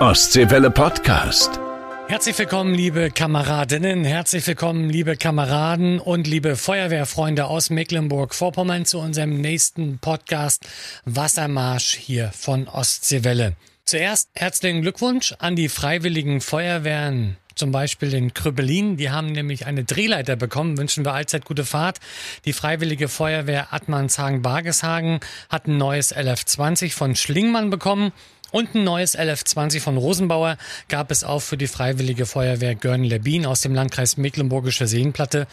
Ostseewelle Podcast. Herzlich willkommen, liebe Kameradinnen, herzlich willkommen, liebe Kameraden und liebe Feuerwehrfreunde aus Mecklenburg-Vorpommern zu unserem nächsten Podcast Wassermarsch hier von Ostseewelle. Zuerst herzlichen Glückwunsch an die freiwilligen Feuerwehren zum Beispiel den Krüppelin. Die haben nämlich eine Drehleiter bekommen. Wünschen wir allzeit gute Fahrt. Die Freiwillige Feuerwehr Attmannshagen-Bargeshagen hat ein neues LF20 von Schlingmann bekommen. Und ein neues LF20 von Rosenbauer gab es auch für die Freiwillige Feuerwehr Görn-Lerbin aus dem Landkreis Mecklenburgische Seenplatte.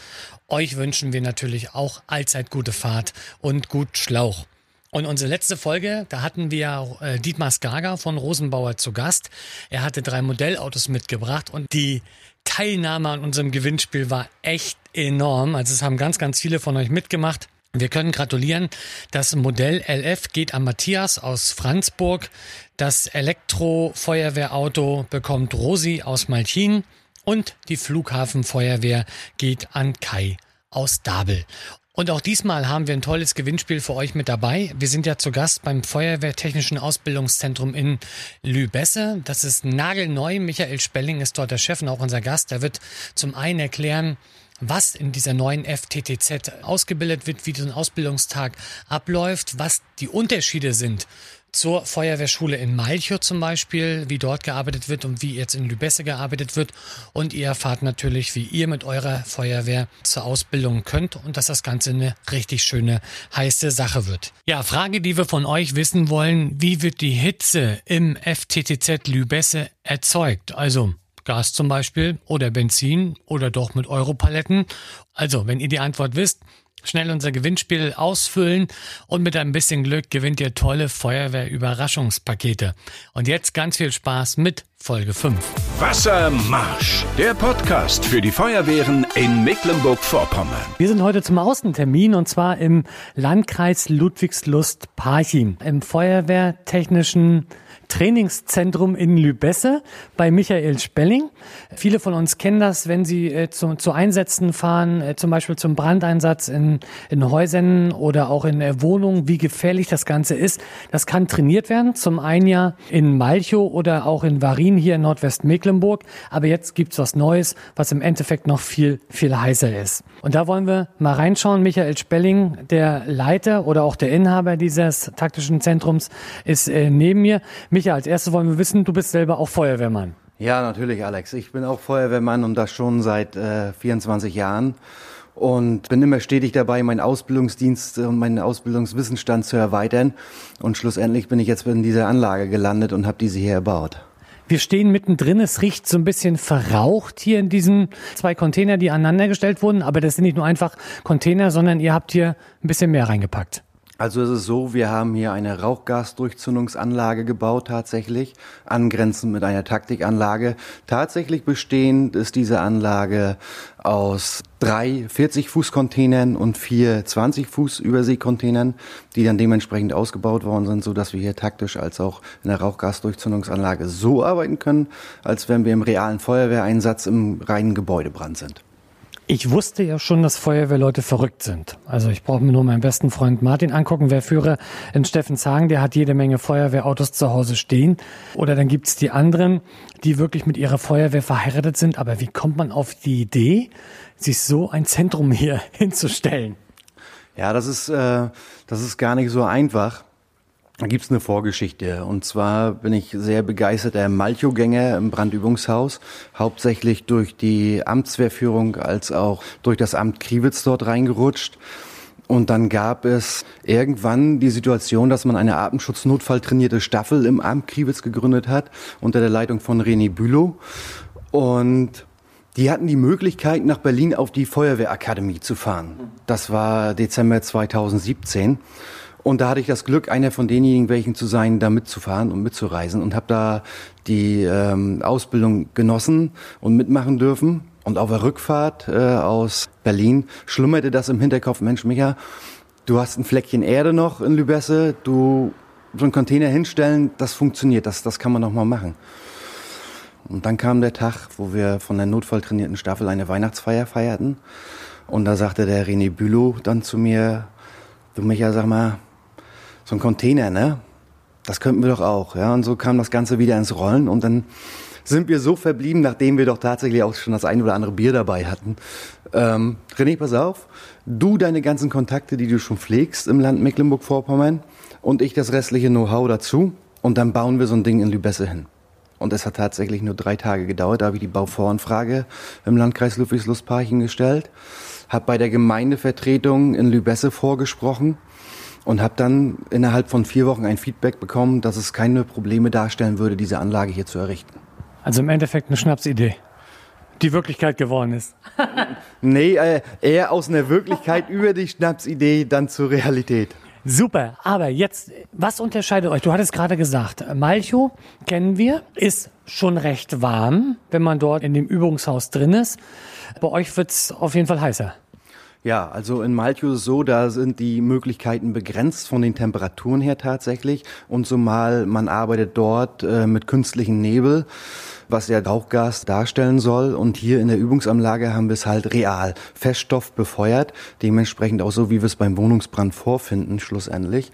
Euch wünschen wir natürlich auch allzeit gute Fahrt und gut Schlauch. Und unsere letzte Folge, da hatten wir äh, Dietmar Skager von Rosenbauer zu Gast. Er hatte drei Modellautos mitgebracht und die Teilnahme an unserem Gewinnspiel war echt enorm. Also es haben ganz, ganz viele von euch mitgemacht. Wir können gratulieren. Das Modell LF geht an Matthias aus Franzburg. Das Elektrofeuerwehrauto bekommt Rosi aus Malchin. Und die Flughafenfeuerwehr geht an Kai aus Dabel. Und auch diesmal haben wir ein tolles Gewinnspiel für euch mit dabei. Wir sind ja zu Gast beim Feuerwehrtechnischen Ausbildungszentrum in Lübesse. Das ist nagelneu. Michael Spelling ist dort der Chef und auch unser Gast. Der wird zum einen erklären, was in dieser neuen FTTZ ausgebildet wird, wie so ein Ausbildungstag abläuft, was die Unterschiede sind zur Feuerwehrschule in Malchow zum Beispiel, wie dort gearbeitet wird und wie jetzt in Lübesse gearbeitet wird. Und ihr erfahrt natürlich, wie ihr mit eurer Feuerwehr zur Ausbildung könnt und dass das Ganze eine richtig schöne, heiße Sache wird. Ja, Frage, die wir von euch wissen wollen, wie wird die Hitze im FTTZ Lübesse erzeugt? Also, Gas zum Beispiel oder Benzin oder doch mit Europaletten? Also, wenn ihr die Antwort wisst, schnell unser Gewinnspiel ausfüllen und mit ein bisschen Glück gewinnt ihr tolle Feuerwehr-Überraschungspakete. Und jetzt ganz viel Spaß mit Folge 5. Wassermarsch, der Podcast für die Feuerwehren in Mecklenburg-Vorpommern. Wir sind heute zum Außentermin und zwar im Landkreis Ludwigslust-Parchim, im Feuerwehrtechnischen Trainingszentrum in Lübesse bei Michael Spelling. Viele von uns kennen das, wenn sie äh, zu, zu Einsätzen fahren, äh, zum Beispiel zum Brandeinsatz in, in Häusern oder auch in äh, Wohnungen, wie gefährlich das Ganze ist. Das kann trainiert werden, zum einen ja in Malchow oder auch in Varin hier in Nordwestmecklenburg. Aber jetzt gibt's was Neues, was im Endeffekt noch viel, viel heißer ist. Und da wollen wir mal reinschauen. Michael Spelling, der Leiter oder auch der Inhaber dieses taktischen Zentrums, ist äh, neben mir. Michael, als erstes wollen wir wissen, du bist selber auch Feuerwehrmann. Ja, natürlich, Alex. Ich bin auch Feuerwehrmann und das schon seit äh, 24 Jahren und bin immer stetig dabei, meinen Ausbildungsdienst und meinen Ausbildungswissensstand zu erweitern. Und schlussendlich bin ich jetzt in dieser Anlage gelandet und habe diese hier erbaut. Wir stehen mittendrin, es riecht so ein bisschen verraucht hier in diesen zwei Container, die aneinandergestellt wurden. Aber das sind nicht nur einfach Container, sondern ihr habt hier ein bisschen mehr reingepackt. Also es ist so, wir haben hier eine Rauchgasdurchzündungsanlage gebaut tatsächlich, angrenzend mit einer Taktikanlage. Tatsächlich bestehend ist diese Anlage aus drei 40-Fuß-Containern und vier 20-Fuß-Überseekontainern, die dann dementsprechend ausgebaut worden sind, so dass wir hier taktisch als auch in der Rauchgasdurchzündungsanlage so arbeiten können, als wenn wir im realen Feuerwehreinsatz im reinen Gebäudebrand sind. Ich wusste ja schon, dass Feuerwehrleute verrückt sind. Also ich brauche mir nur meinen besten Freund Martin angucken, wer Führer in Steffenshagen, der hat jede Menge Feuerwehrautos zu Hause stehen. Oder dann gibt's die anderen, die wirklich mit ihrer Feuerwehr verheiratet sind. Aber wie kommt man auf die Idee, sich so ein Zentrum hier hinzustellen? Ja, das ist, äh, das ist gar nicht so einfach. Da gibt's eine Vorgeschichte. Und zwar bin ich sehr begeisterter Malchow-Gänger im Brandübungshaus, hauptsächlich durch die Amtswehrführung als auch durch das Amt Kriwitz dort reingerutscht. Und dann gab es irgendwann die Situation, dass man eine Atemschutznotfalltrainierte Staffel im Amt Kriwitz gegründet hat, unter der Leitung von René Bülow. Und die hatten die Möglichkeit, nach Berlin auf die Feuerwehrakademie zu fahren. Das war Dezember 2017. Und da hatte ich das Glück, einer von denjenigen welchen zu sein, da mitzufahren und mitzureisen und habe da die ähm, Ausbildung genossen und mitmachen dürfen. Und auf der Rückfahrt äh, aus Berlin schlummerte das im Hinterkopf, Mensch, Micha, du hast ein Fleckchen Erde noch in Lübesse, du so einen Container hinstellen, das funktioniert, das, das kann man noch mal machen. Und dann kam der Tag, wo wir von der notfalltrainierten Staffel eine Weihnachtsfeier feierten. Und da sagte der René Bülow dann zu mir, du Micha, sag mal, so ein Container, ne? das könnten wir doch auch. Ja, und so kam das Ganze wieder ins Rollen und dann sind wir so verblieben, nachdem wir doch tatsächlich auch schon das ein oder andere Bier dabei hatten. Ähm, René, pass auf, du deine ganzen Kontakte, die du schon pflegst im Land Mecklenburg-Vorpommern und ich das restliche Know-how dazu und dann bauen wir so ein Ding in Lübesse hin. Und es hat tatsächlich nur drei Tage gedauert. Da habe ich die Bauvoranfrage im Landkreis Ludwigslust-Parchim gestellt, habe bei der Gemeindevertretung in Lübesse vorgesprochen und habe dann innerhalb von vier Wochen ein Feedback bekommen, dass es keine Probleme darstellen würde, diese Anlage hier zu errichten. Also im Endeffekt eine Schnapsidee, die Wirklichkeit geworden ist. nee, äh, eher aus einer Wirklichkeit über die Schnapsidee dann zur Realität. Super, aber jetzt, was unterscheidet euch? Du hattest gerade gesagt, Malchow kennen wir, ist schon recht warm, wenn man dort in dem Übungshaus drin ist. Bei euch wird's auf jeden Fall heißer. Ja, also in es so, da sind die Möglichkeiten begrenzt von den Temperaturen her tatsächlich. Und zumal man arbeitet dort äh, mit künstlichem Nebel was ja Rauchgas darstellen soll. Und hier in der Übungsanlage haben wir es halt real, Feststoff befeuert, dementsprechend auch so, wie wir es beim Wohnungsbrand vorfinden, schlussendlich.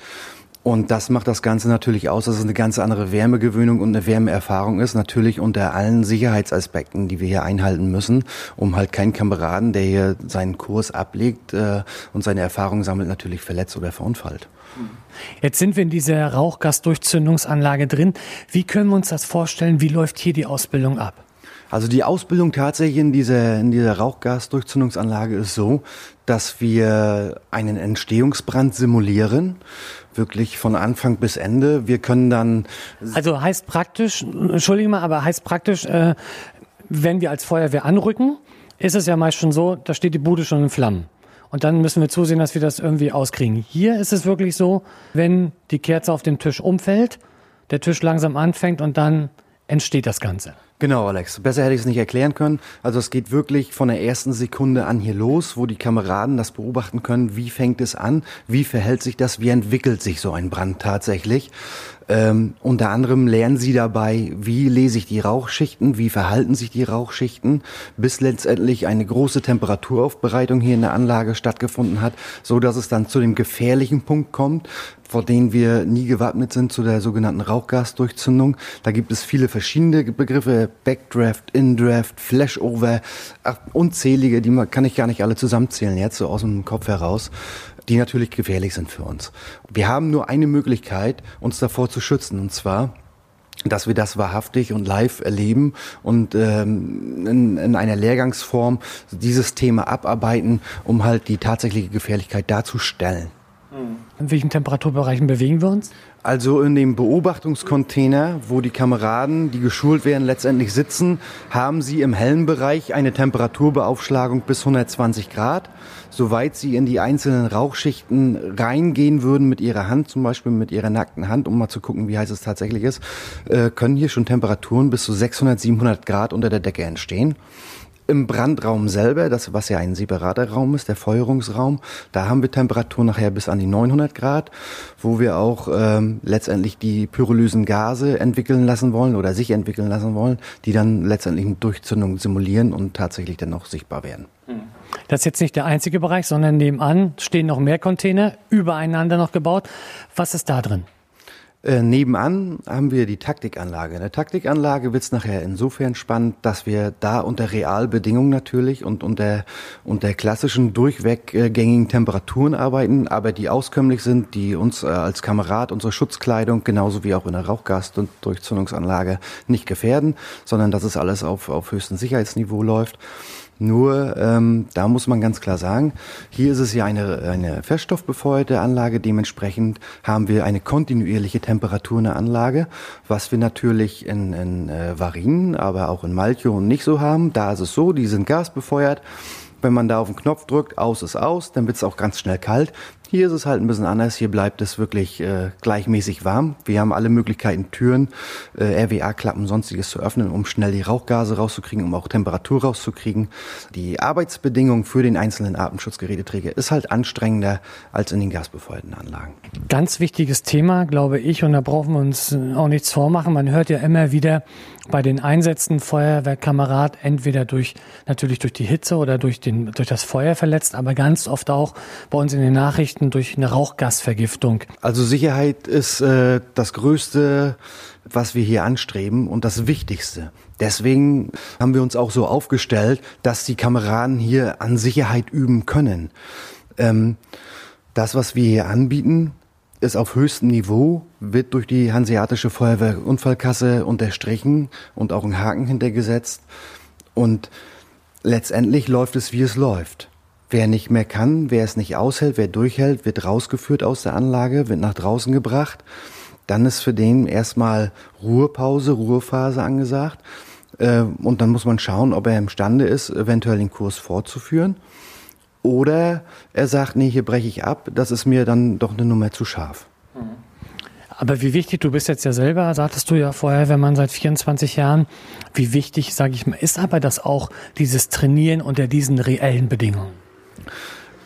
Und das macht das Ganze natürlich aus, dass es eine ganz andere Wärmegewöhnung und eine Wärmeerfahrung ist. Natürlich unter allen Sicherheitsaspekten, die wir hier einhalten müssen, um halt keinen Kameraden, der hier seinen Kurs ablegt äh, und seine Erfahrung sammelt, natürlich verletzt oder verunfallt. Jetzt sind wir in dieser Rauchgasdurchzündungsanlage drin. Wie können wir uns das vorstellen? Wie läuft hier die Ausbildung ab? Also die Ausbildung tatsächlich in dieser, in dieser Rauchgasdurchzündungsanlage ist so, dass wir einen Entstehungsbrand simulieren, wirklich von Anfang bis Ende. Wir können dann. Also heißt praktisch, entschuldige mal, aber heißt praktisch, äh, wenn wir als Feuerwehr anrücken, ist es ja meist schon so, da steht die Bude schon in Flammen. Und dann müssen wir zusehen, dass wir das irgendwie auskriegen. Hier ist es wirklich so, wenn die Kerze auf dem Tisch umfällt, der Tisch langsam anfängt und dann entsteht das Ganze. Genau, Alex. Besser hätte ich es nicht erklären können. Also es geht wirklich von der ersten Sekunde an hier los, wo die Kameraden das beobachten können. Wie fängt es an? Wie verhält sich das? Wie entwickelt sich so ein Brand tatsächlich? Ähm, unter anderem lernen sie dabei, wie lese ich die Rauchschichten, wie verhalten sich die Rauchschichten, bis letztendlich eine große Temperaturaufbereitung hier in der Anlage stattgefunden hat, so dass es dann zu dem gefährlichen Punkt kommt, vor denen wir nie gewappnet sind zu der sogenannten Rauchgasdurchzündung. Da gibt es viele verschiedene Begriffe, Backdraft, Indraft, Flashover, unzählige, die kann ich gar nicht alle zusammenzählen jetzt so aus dem Kopf heraus die natürlich gefährlich sind für uns. Wir haben nur eine Möglichkeit, uns davor zu schützen, und zwar dass wir das wahrhaftig und live erleben und ähm, in, in einer Lehrgangsform dieses Thema abarbeiten, um halt die tatsächliche Gefährlichkeit darzustellen. In welchen Temperaturbereichen bewegen wir uns? Also in dem Beobachtungscontainer, wo die Kameraden, die geschult werden, letztendlich sitzen, haben sie im hellen Bereich eine Temperaturbeaufschlagung bis 120 Grad. Soweit sie in die einzelnen Rauchschichten reingehen würden mit ihrer Hand, zum Beispiel mit ihrer nackten Hand, um mal zu gucken, wie heiß es tatsächlich ist, äh, können hier schon Temperaturen bis zu 600, 700 Grad unter der Decke entstehen. Im Brandraum selber, das was ja ein separater Raum ist, der Feuerungsraum, da haben wir Temperaturen nachher bis an die 900 Grad, wo wir auch ähm, letztendlich die pyrolysen Gase entwickeln lassen wollen oder sich entwickeln lassen wollen, die dann letztendlich eine Durchzündung simulieren und tatsächlich dann auch sichtbar werden. Das ist jetzt nicht der einzige Bereich, sondern nebenan stehen noch mehr Container, übereinander noch gebaut. Was ist da drin? Äh, nebenan haben wir die Taktikanlage. In der Taktikanlage wird es nachher insofern spannend, dass wir da unter Realbedingungen natürlich und unter, unter klassischen durchweggängigen Temperaturen arbeiten, aber die auskömmlich sind, die uns äh, als Kamerad unsere Schutzkleidung genauso wie auch in der Rauchgas- und Durchzündungsanlage nicht gefährden, sondern dass es alles auf, auf höchstem Sicherheitsniveau läuft. Nur, ähm, da muss man ganz klar sagen, hier ist es ja eine, eine feststoffbefeuerte Anlage, dementsprechend haben wir eine kontinuierliche Temperatur in der Anlage, was wir natürlich in, in äh, Varin, aber auch in Malchow nicht so haben. Da ist es so, die sind gasbefeuert. Wenn man da auf den Knopf drückt, aus ist aus, dann wird es auch ganz schnell kalt. Hier ist es halt ein bisschen anders. Hier bleibt es wirklich äh, gleichmäßig warm. Wir haben alle Möglichkeiten, Türen, äh, RWA-Klappen, sonstiges zu öffnen, um schnell die Rauchgase rauszukriegen, um auch Temperatur rauszukriegen. Die Arbeitsbedingungen für den einzelnen Atemschutzgeräteträger ist halt anstrengender als in den gasbefeuerten Anlagen. Ganz wichtiges Thema, glaube ich, und da brauchen wir uns auch nichts vormachen. Man hört ja immer wieder bei den Einsätzen Feuerwehrkamerad entweder durch natürlich durch die Hitze oder durch den durch das Feuer verletzt, aber ganz oft auch bei uns in den Nachrichten befürchten durch eine Rauchgasvergiftung? Also Sicherheit ist äh, das Größte, was wir hier anstreben und das Wichtigste. Deswegen haben wir uns auch so aufgestellt, dass die Kameraden hier an Sicherheit üben können. Ähm, das, was wir hier anbieten, ist auf höchstem Niveau, wird durch die Hanseatische Feuerwehrunfallkasse unterstrichen und auch ein Haken hintergesetzt. Und letztendlich läuft es, wie es läuft. Wer nicht mehr kann, wer es nicht aushält, wer durchhält, wird rausgeführt aus der Anlage, wird nach draußen gebracht. Dann ist für den erstmal Ruhepause, Ruhephase angesagt. Äh, und dann muss man schauen, ob er imstande ist, eventuell den Kurs fortzuführen. Oder er sagt, nee, hier breche ich ab, das ist mir dann doch eine Nummer zu scharf. Aber wie wichtig, du bist jetzt ja selber, sagtest du ja vorher, wenn man seit 24 Jahren, wie wichtig, sage ich mal, ist aber das auch, dieses Trainieren unter diesen reellen Bedingungen?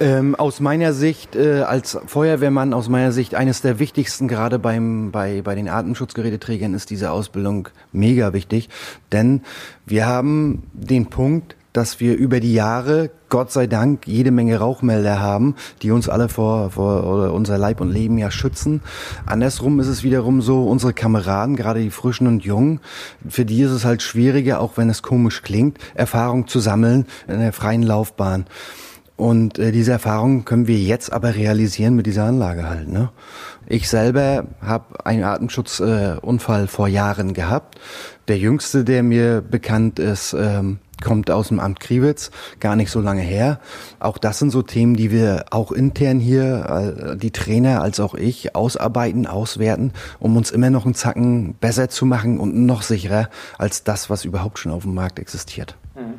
Ähm, aus meiner Sicht, äh, als Feuerwehrmann, aus meiner Sicht, eines der wichtigsten, gerade beim, bei, bei den Atemschutzgeräteträgern, ist diese Ausbildung mega wichtig. Denn wir haben den Punkt, dass wir über die Jahre, Gott sei Dank, jede Menge Rauchmelder haben, die uns alle vor, vor unser Leib und Leben ja schützen. Andersrum ist es wiederum so, unsere Kameraden, gerade die Frischen und Jungen, für die ist es halt schwieriger, auch wenn es komisch klingt, Erfahrung zu sammeln in der freien Laufbahn. Und äh, diese Erfahrung können wir jetzt aber realisieren mit dieser Anlage halt. Ne? Ich selber habe einen Atemschutzunfall äh, vor Jahren gehabt. Der jüngste, der mir bekannt ist, ähm, kommt aus dem Amt Kriwitz, gar nicht so lange her. Auch das sind so Themen, die wir auch intern hier, äh, die Trainer als auch ich, ausarbeiten, auswerten, um uns immer noch einen Zacken besser zu machen und noch sicherer als das, was überhaupt schon auf dem Markt existiert. Mhm.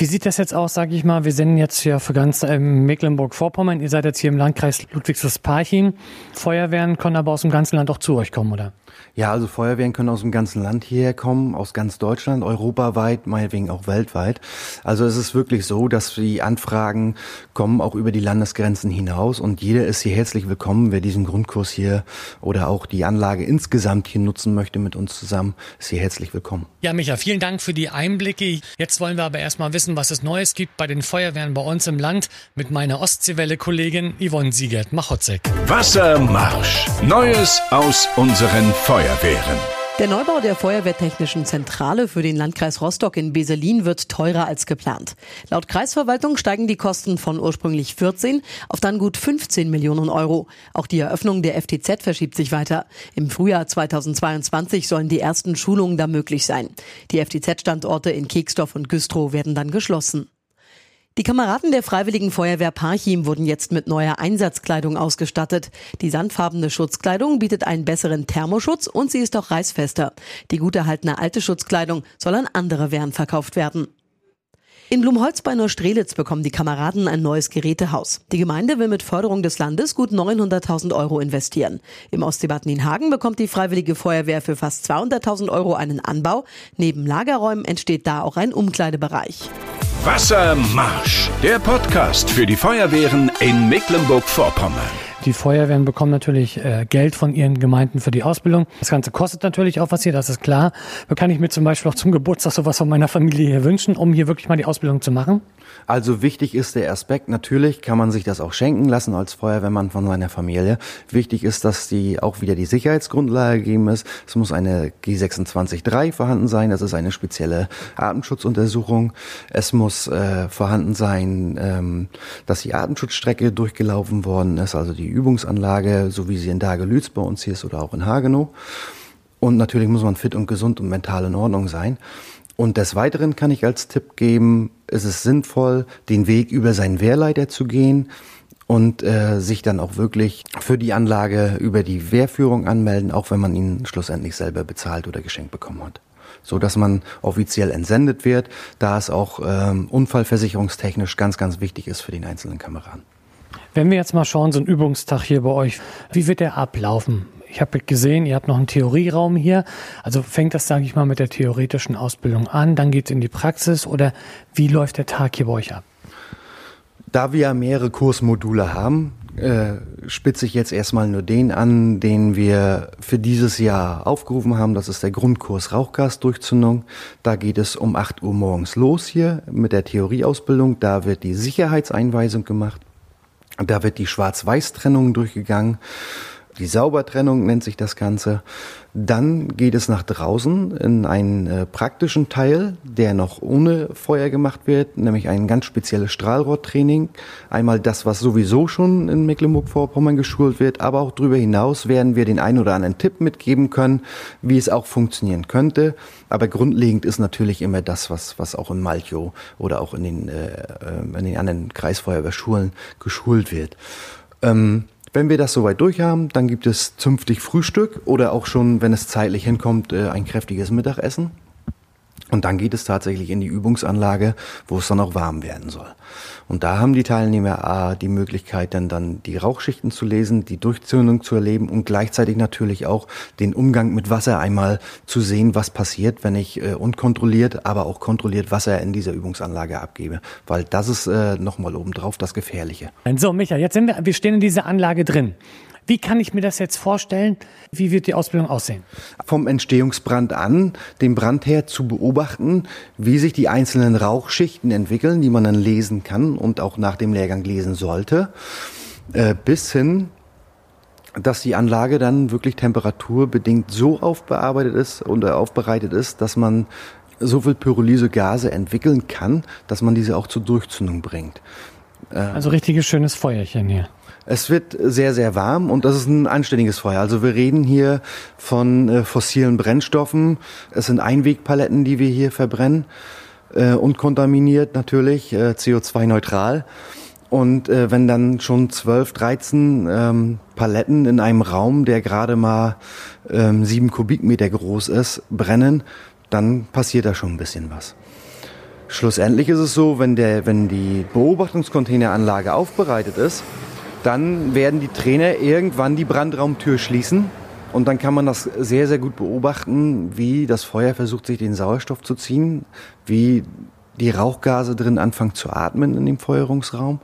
Wie sieht das jetzt aus, sage ich mal? Wir sind jetzt hier für ganz ähm, Mecklenburg-Vorpommern. Ihr seid jetzt hier im Landkreis Ludwigsburg-Parchim. Feuerwehren können aber aus dem ganzen Land auch zu euch kommen, oder? Ja, also Feuerwehren können aus dem ganzen Land hierher kommen, aus ganz Deutschland, europaweit, meinetwegen auch weltweit. Also es ist wirklich so, dass die Anfragen kommen auch über die Landesgrenzen hinaus und jeder ist hier herzlich willkommen, wer diesen Grundkurs hier oder auch die Anlage insgesamt hier nutzen möchte mit uns zusammen, ist hier herzlich willkommen. Ja, Micha, vielen Dank für die Einblicke. Jetzt wollen wir aber erstmal wissen, was es Neues gibt bei den Feuerwehren bei uns im Land mit meiner Ostseewelle-Kollegin Yvonne Siegert-Machotzek. Wassermarsch. Neues aus unseren Feuerwehren. Feuerwehren. Der Neubau der Feuerwehrtechnischen Zentrale für den Landkreis Rostock in Beselin wird teurer als geplant. Laut Kreisverwaltung steigen die Kosten von ursprünglich 14 auf dann gut 15 Millionen Euro. Auch die Eröffnung der FTZ verschiebt sich weiter. Im Frühjahr 2022 sollen die ersten Schulungen da möglich sein. Die FTZ-Standorte in Keksdorf und Güstrow werden dann geschlossen. Die Kameraden der Freiwilligen Feuerwehr Parchim wurden jetzt mit neuer Einsatzkleidung ausgestattet. Die sandfarbene Schutzkleidung bietet einen besseren Thermoschutz und sie ist auch reißfester. Die gut erhaltene alte Schutzkleidung soll an andere Wehren verkauft werden. In Blumholz bei Neustrelitz bekommen die Kameraden ein neues Gerätehaus. Die Gemeinde will mit Förderung des Landes gut 900.000 Euro investieren. Im Ostseebad Nienhagen bekommt die Freiwillige Feuerwehr für fast 200.000 Euro einen Anbau. Neben Lagerräumen entsteht da auch ein Umkleidebereich. Wassermarsch, der Podcast für die Feuerwehren in Mecklenburg-Vorpommern. Die Feuerwehren bekommen natürlich äh, Geld von ihren Gemeinden für die Ausbildung. Das Ganze kostet natürlich auch was hier, das ist klar. Da kann ich mir zum Beispiel auch zum Geburtstag sowas von meiner Familie hier wünschen, um hier wirklich mal die Ausbildung zu machen? Also wichtig ist der Aspekt, natürlich kann man sich das auch schenken lassen als Feuerwehrmann von seiner Familie. Wichtig ist, dass die auch wieder die Sicherheitsgrundlage gegeben ist. Es muss eine G263 vorhanden sein, das ist eine spezielle Atemschutzuntersuchung. Es muss äh, vorhanden sein, ähm, dass die Atemschutzstrecke durchgelaufen worden ist, also die Übungsanlage, so wie sie in Dagelütz bei uns hier ist oder auch in Hagenow. Und natürlich muss man fit und gesund und mental in Ordnung sein. Und des Weiteren kann ich als Tipp geben, ist es sinnvoll, den Weg über seinen Wehrleiter zu gehen und äh, sich dann auch wirklich für die Anlage über die Wehrführung anmelden, auch wenn man ihn schlussendlich selber bezahlt oder geschenkt bekommen hat. So dass man offiziell entsendet wird, da es auch ähm, unfallversicherungstechnisch ganz, ganz wichtig ist für den einzelnen Kameraden. Wenn wir jetzt mal schauen, so ein Übungstag hier bei euch, wie wird der ablaufen? Ich habe gesehen, ihr habt noch einen Theorieraum hier. Also fängt das, sage ich mal, mit der theoretischen Ausbildung an, dann geht es in die Praxis oder wie läuft der Tag hier bei euch ab? Da wir mehrere Kursmodule haben, äh, spitze ich jetzt erstmal nur den an, den wir für dieses Jahr aufgerufen haben. Das ist der Grundkurs Rauchgasdurchzündung. Da geht es um 8 Uhr morgens los hier mit der Theorieausbildung. Da wird die Sicherheitseinweisung gemacht. Da wird die Schwarz-Weiß-Trennung durchgegangen. Die Saubertrennung nennt sich das Ganze. Dann geht es nach draußen in einen äh, praktischen Teil, der noch ohne Feuer gemacht wird, nämlich ein ganz spezielles Strahlrohrtraining. Einmal das, was sowieso schon in Mecklenburg-Vorpommern geschult wird, aber auch darüber hinaus werden wir den einen oder anderen Tipp mitgeben können, wie es auch funktionieren könnte. Aber grundlegend ist natürlich immer das, was, was auch in Malchow oder auch in den, äh, äh in den anderen Kreisfeuerwehrschulen geschult wird. Ähm, wenn wir das soweit durch haben, dann gibt es zünftig Frühstück oder auch schon, wenn es zeitlich hinkommt, äh, ein kräftiges Mittagessen. Und dann geht es tatsächlich in die Übungsanlage, wo es dann auch warm werden soll. Und da haben die Teilnehmer A die Möglichkeit, dann, dann die Rauchschichten zu lesen, die Durchzündung zu erleben und gleichzeitig natürlich auch den Umgang mit Wasser einmal zu sehen, was passiert, wenn ich äh, unkontrolliert, aber auch kontrolliert Wasser in dieser Übungsanlage abgebe. Weil das ist äh, nochmal obendrauf das Gefährliche. So, Micha, jetzt sind wir, wir stehen in dieser Anlage drin. Wie kann ich mir das jetzt vorstellen? Wie wird die Ausbildung aussehen? Vom Entstehungsbrand an, den Brandherd zu beobachten, wie sich die einzelnen Rauchschichten entwickeln, die man dann lesen kann und auch nach dem Lehrgang lesen sollte, äh, bis hin dass die Anlage dann wirklich temperaturbedingt so aufbearbeitet ist oder aufbereitet ist, dass man so viel Pyrolysegase entwickeln kann, dass man diese auch zur Durchzündung bringt. Also richtiges schönes Feuerchen hier. Es wird sehr, sehr warm und das ist ein anständiges Feuer. Also wir reden hier von äh, fossilen Brennstoffen. Es sind Einwegpaletten, die wir hier verbrennen. Äh, unkontaminiert natürlich, äh, CO2-neutral. Und äh, wenn dann schon 12, 13 ähm, Paletten in einem Raum, der gerade mal ähm, 7 Kubikmeter groß ist, brennen, dann passiert da schon ein bisschen was. Schlussendlich ist es so, wenn, der, wenn die Beobachtungscontaineranlage aufbereitet ist, dann werden die Trainer irgendwann die Brandraumtür schließen. Und dann kann man das sehr, sehr gut beobachten, wie das Feuer versucht, sich den Sauerstoff zu ziehen, wie die Rauchgase drin anfangen zu atmen in dem Feuerungsraum,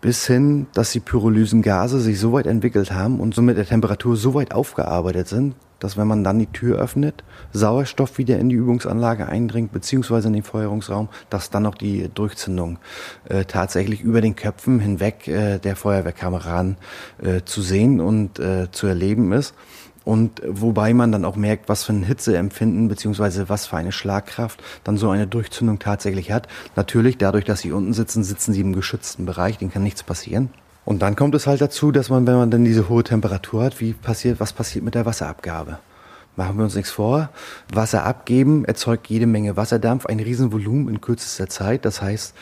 bis hin, dass die Pyrolysengase sich so weit entwickelt haben und somit der Temperatur so weit aufgearbeitet sind, dass wenn man dann die Tür öffnet, Sauerstoff wieder in die Übungsanlage eindringt, beziehungsweise in den Feuerungsraum, dass dann auch die Durchzündung äh, tatsächlich über den Köpfen hinweg äh, der Feuerwehrkameraden äh, zu sehen und äh, zu erleben ist. Und wobei man dann auch merkt, was für ein Hitzeempfinden beziehungsweise was für eine Schlagkraft dann so eine Durchzündung tatsächlich hat. Natürlich, dadurch, dass sie unten sitzen, sitzen sie im geschützten Bereich, denen kann nichts passieren. Und dann kommt es halt dazu, dass man, wenn man dann diese hohe Temperatur hat, wie passiert, was passiert mit der Wasserabgabe? Machen wir uns nichts vor. Wasser abgeben erzeugt jede Menge Wasserdampf, ein Riesenvolumen in kürzester Zeit. Das heißt,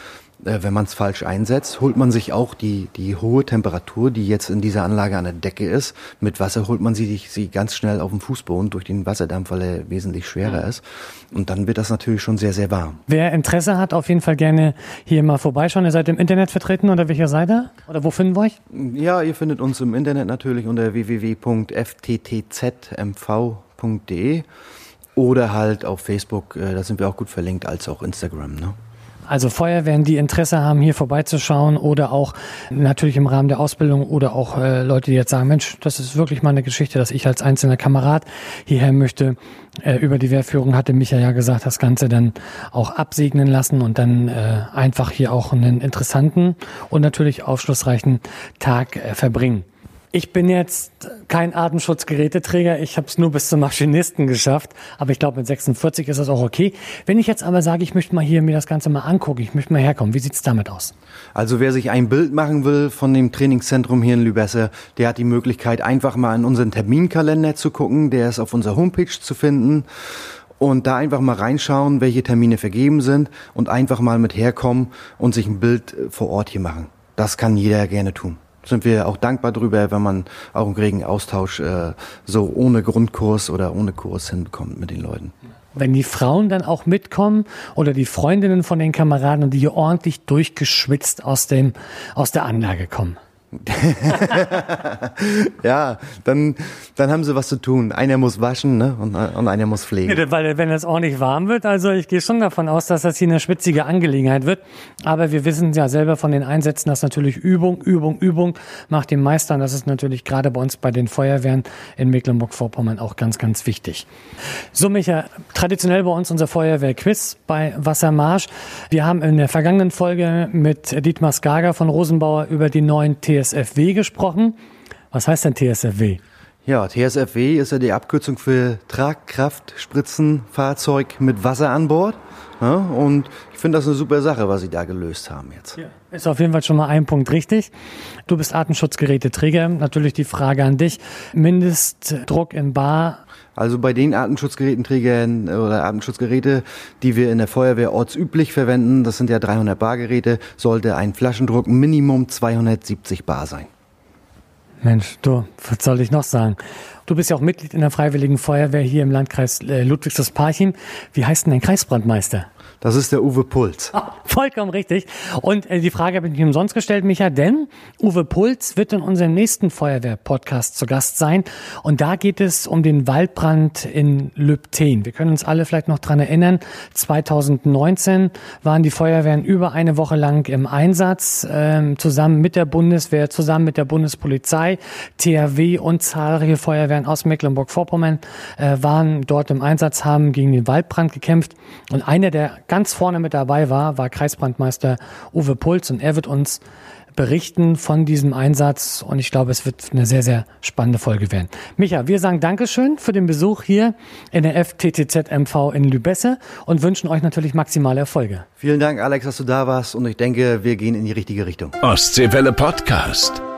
wenn man es falsch einsetzt, holt man sich auch die, die hohe Temperatur, die jetzt in dieser Anlage an der Decke ist. Mit Wasser holt man sie, sie ganz schnell auf den Fußboden durch den Wasserdampf, weil er wesentlich schwerer ist. Und dann wird das natürlich schon sehr, sehr warm. Wer Interesse hat, auf jeden Fall gerne hier mal vorbeischauen. Ihr seid im Internet vertreten oder welcher Seite? Oder wo finden wir euch? Ja, ihr findet uns im Internet natürlich unter www.fttzmv.de oder halt auf Facebook, äh, da sind wir auch gut verlinkt, als auch Instagram. Ne? Also Feuerwehren, die Interesse haben, hier vorbeizuschauen oder auch natürlich im Rahmen der Ausbildung oder auch äh, Leute, die jetzt sagen, Mensch, das ist wirklich mal eine Geschichte, dass ich als einzelner Kamerad hierher möchte. Äh, über die Wehrführung hatte Micha ja gesagt, das Ganze dann auch absegnen lassen und dann äh, einfach hier auch einen interessanten und natürlich aufschlussreichen Tag äh, verbringen. Ich bin jetzt kein Atemschutzgeräteträger, ich habe es nur bis zum Maschinisten geschafft, aber ich glaube mit 46 ist das auch okay. Wenn ich jetzt aber sage, ich möchte mal hier mir das Ganze mal angucken, ich möchte mal herkommen, wie sieht's damit aus? Also wer sich ein Bild machen will von dem Trainingszentrum hier in Lübesse, der hat die Möglichkeit einfach mal in unseren Terminkalender zu gucken, der ist auf unserer Homepage zu finden und da einfach mal reinschauen, welche Termine vergeben sind und einfach mal mit herkommen und sich ein Bild vor Ort hier machen. Das kann jeder gerne tun sind wir auch dankbar drüber, wenn man auch einen regen Austausch äh, so ohne Grundkurs oder ohne Kurs hinbekommt mit den Leuten. Wenn die Frauen dann auch mitkommen oder die Freundinnen von den Kameraden die hier ordentlich durchgeschwitzt aus dem aus der Anlage kommen. ja, dann, dann haben sie was zu tun. Einer muss waschen ne? und, und einer muss pflegen. Ja, weil wenn es ordentlich warm wird, also ich gehe schon davon aus, dass das hier eine schwitzige Angelegenheit wird. Aber wir wissen ja selber von den Einsätzen, dass natürlich Übung, Übung, Übung macht den Meister. Und das ist natürlich gerade bei uns bei den Feuerwehren in Mecklenburg-Vorpommern auch ganz, ganz wichtig. So, Micha, traditionell bei uns unser Feuerwehr-Quiz bei Wassermarsch. Wir haben in der vergangenen Folge mit Dietmar Skager von Rosenbauer über die neuen TSFW gesprochen. Was heißt denn TSFW? Ja, TSFW ist ja die Abkürzung für Tragkraftspritzenfahrzeug mit Wasser an Bord. Ja, und ich finde das eine super Sache, was Sie da gelöst haben jetzt. Ja, ist auf jeden Fall schon mal ein Punkt richtig. Du bist Artenschutzgeräteträger. Natürlich die Frage an dich. Mindestdruck in Bar. Also bei den Artenschutzgerätenträgern oder Artenschutzgeräte, die wir in der Feuerwehr ortsüblich verwenden, das sind ja 300 Bar Geräte, sollte ein Flaschendruck Minimum 270 Bar sein. Mensch, du, was soll ich noch sagen? Du bist ja auch Mitglied in der Freiwilligen Feuerwehr hier im Landkreis äh, Ludwigsburg-Parchim. Wie heißt denn dein Kreisbrandmeister? Das ist der Uwe Puls. Ah, vollkommen richtig. Und äh, die Frage habe ich nicht umsonst gestellt, Micha, denn Uwe Puls wird in unserem nächsten Feuerwehr-Podcast zu Gast sein. Und da geht es um den Waldbrand in Lübten. Wir können uns alle vielleicht noch dran erinnern. 2019 waren die Feuerwehren über eine Woche lang im Einsatz, äh, zusammen mit der Bundeswehr, zusammen mit der Bundespolizei, THW und zahlreiche Feuerwehren aus Mecklenburg-Vorpommern äh, waren dort im Einsatz, haben gegen den Waldbrand gekämpft. Und einer der ganz vorne mit dabei war, war Kreisbrandmeister Uwe Puls und er wird uns berichten von diesem Einsatz und ich glaube, es wird eine sehr, sehr spannende Folge werden. Micha, wir sagen Dankeschön für den Besuch hier in der FTTZ MV in Lübesse und wünschen euch natürlich maximale Erfolge. Vielen Dank, Alex, dass du da warst und ich denke, wir gehen in die richtige Richtung. Ostseewelle Podcast.